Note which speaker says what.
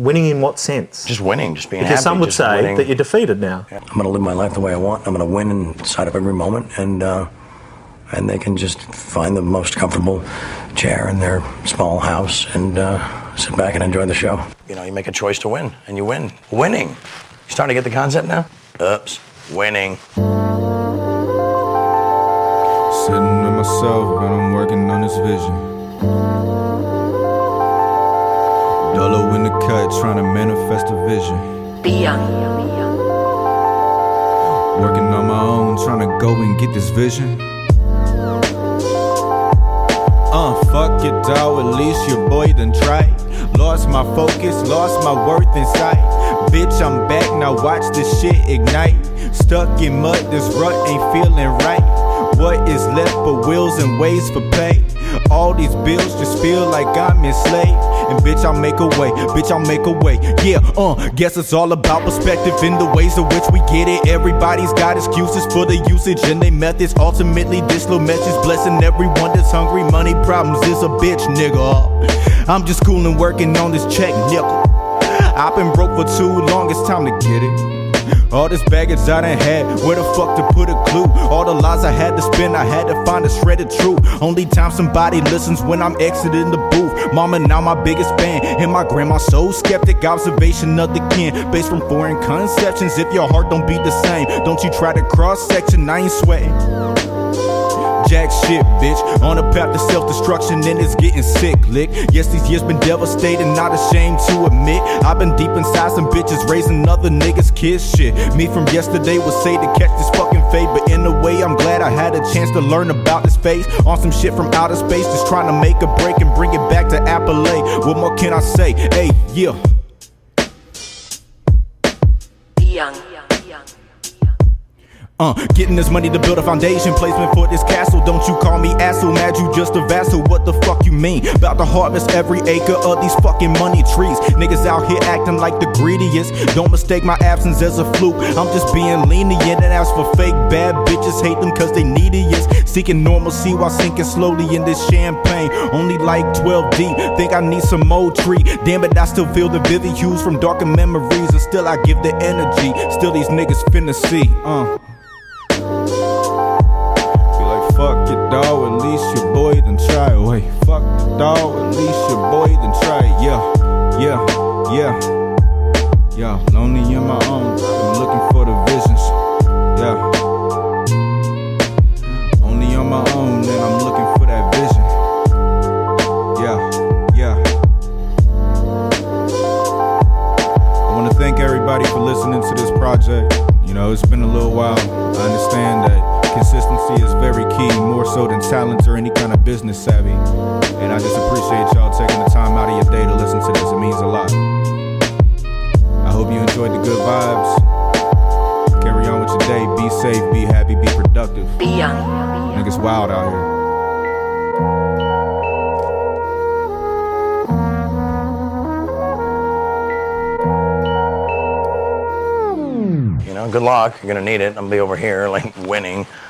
Speaker 1: Winning in what sense?
Speaker 2: Just winning, just being
Speaker 1: because
Speaker 2: happy.
Speaker 1: some would say
Speaker 2: winning.
Speaker 1: that you're defeated now.
Speaker 3: I'm going to live my life the way I want. I'm going to win inside of every moment, and uh, and they can just find the most comfortable chair in their small house and uh, sit back and enjoy the show. You know, you make a choice to win, and you win. Winning. You starting to get the concept now? Oops. Winning.
Speaker 4: Sitting with myself, and I'm working on this vision. Cut, trying to manifest a vision.
Speaker 5: Be young.
Speaker 4: Working on my own, trying to go and get this vision. Uh, fuck it, dog, at least your boy done tried. Lost my focus, lost my worth in sight. Bitch, I'm back, now watch this shit ignite. Stuck in mud, this rut ain't feeling right. What is left but wills and ways for pay? All these bills just feel like I'm enslaved. And bitch, I'll make a way, bitch, I'll make a way. Yeah, uh, guess it's all about perspective in the ways in which we get it. Everybody's got excuses for the usage and they methods. Ultimately, this little message blessing everyone that's hungry. Money problems is a bitch, nigga. I'm just cool and working on this check, nickel. I've been broke for too long, it's time to get it. All this baggage I done had, where the fuck to put a clue? All the lies I had to spin, I had to find a shred of truth. Only time somebody listens when I'm exiting the booth. Mama now my biggest fan, and my grandma so skeptic. Observation of the kin, based from foreign conceptions. If your heart don't beat the same, don't you try to cross section. I ain't sweating. Jack shit, bitch. On a path to self destruction, and it's getting sick, lick. Yes, these years been devastating, not ashamed to admit. I've been deep inside some bitches, raising other niggas' kids. Shit, me from yesterday was say to catch this fucking fade, but in a way, I'm glad I had a chance to learn about this phase. On some shit from outer space, just trying to make a break and bring it back to Appalachia. What more can I say? Hey, yeah.
Speaker 5: Be young.
Speaker 4: Uh, getting this money to build a foundation, placement for this castle. Don't you call me asshole, mad you just a vassal. What the fuck you mean? About to harvest every acre of these fucking money trees. Niggas out here acting like the greediest. Don't mistake my absence as a fluke. I'm just being lenient and ask for fake bad bitches, hate them cause they neediest. Seeking normalcy while sinking slowly in this champagne. Only like 12 deep. Think I need some more tree. Damn it, I still feel the vivid hues from darker memories. And still I give the energy. Still these niggas finna see. Uh. Done fuck the dawg. At least your boy done try. Yeah, yeah, yeah. Yeah, lonely in my own. I'm looking for the visions. Yeah. Only on my own, and I'm looking for that vision. Yeah, yeah. I want to thank everybody for listening to this project. You know, it's been a little while. I understand that consistency is very key, more so than talent or any kind of business savvy. And I just appreciate y'all taking the time out of your day to listen to this. It means a lot. I hope you enjoyed the good vibes. Carry on with your day. Be safe, be happy, be productive.
Speaker 5: Be young.
Speaker 4: Niggas wild out here.
Speaker 3: Good luck. You're going to need it. I'm going to be over here, like, winning.